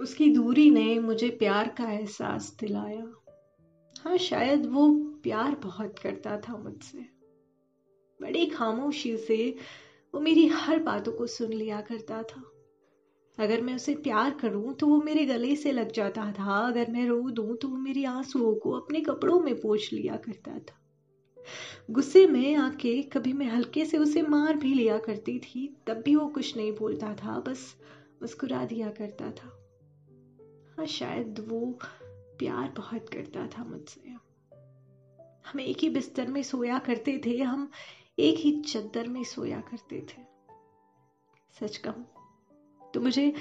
उसकी दूरी ने मुझे प्यार का एहसास दिलाया। हाँ शायद वो प्यार बहुत करता था मुझसे। बड़ी खामोशी से वो मेरी हर बातों को सुन लिया करता था। अगर मैं उसे प्यार करूँ तो वो मेरे गले से लग जाता था। अगर मैं रो दूँ तो वो मेरी आंसुओं को अपने कपड़ों में पोछ लिया करता था। गुस्से में आके कभी मैं हल्के से उसे मार भी लिया करती थी, तब भी वो कुछ नहीं बोलता था, बस मुस्कुरा दिया करता था। हाँ शायद वो प्यार बहुत करता था मुझसे। हम एक ही बिस्तर में सोया करते थे, हम एक ही चद्दर में सोया करते थे। सच कहूँ तो मुझे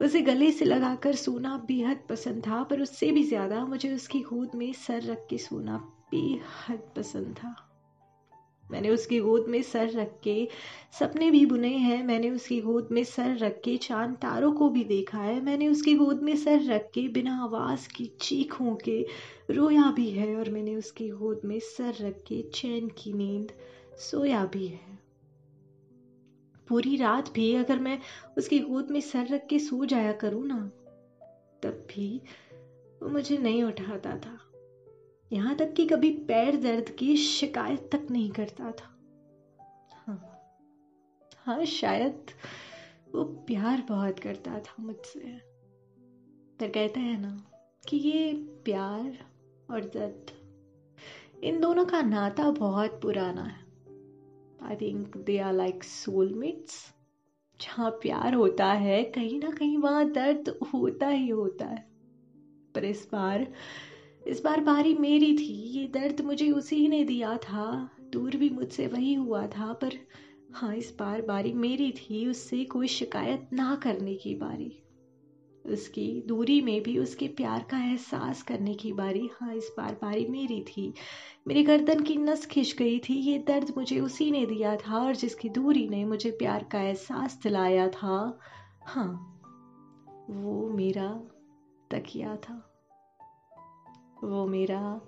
उसे गले से लगाकर सोना बेहद पसंद था, पर उससे भी ज़्यादा मुझे उसकी गोद में सर रख के सोना बेहद पसंद था। मैंने उसकी गोद में सर रख के, सपने भी बुने हैं, मैंने उसकी गोद में सर रख के, चाँद तारों को भी देखा है, मैंने उसकी गोद में सर रख के, बिना आवाज़ की, चीखों के, रोया भी है, और मैंने उसकी गोद में सर रख के, चैन की नींद सोया भी है। पूरी रात भी अगर मैं उसकी गोद में सर रख के सो जाया करूँ ना, तब भी वो मुझे नहीं उठाता था। यहाँ तक कि कभी पैर दर्द की शिकायत तक नहीं करता था। हाँ हाँ शायद वो प्यार बहुत करता था मुझसे। पर कहते हैं ना कि ये प्यार और दर्द, इन दोनों का नाता बहुत पुराना है। I think they are like soulmates जहाँ प्यार होता है, कहीं ना कहीं वहाँ दर्द होता ही होता है। पर इस बार इस बार बारी मेरी थी। ये दर्द मुझे उसी ने दिया था। दूर भी मुझसे वही हुआ था, पर हाँ इस बार बारी मेरी थी। उससे कोई शिकायत ना करने की बारी। उसकी दूरी में भी उसके प्यार का एहसास करने की बारी। हाँ इस बार बारी मेरी थी। मेरी गर्दन की नस खिंच गई थी। ये दर्द मुझे उसी ने दिया था और जिसकी दूरी ने मुझे प्यार का एहसास दिलाया था। हाँ वो मेरा तकिया था। वो मेरा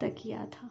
तकिया था।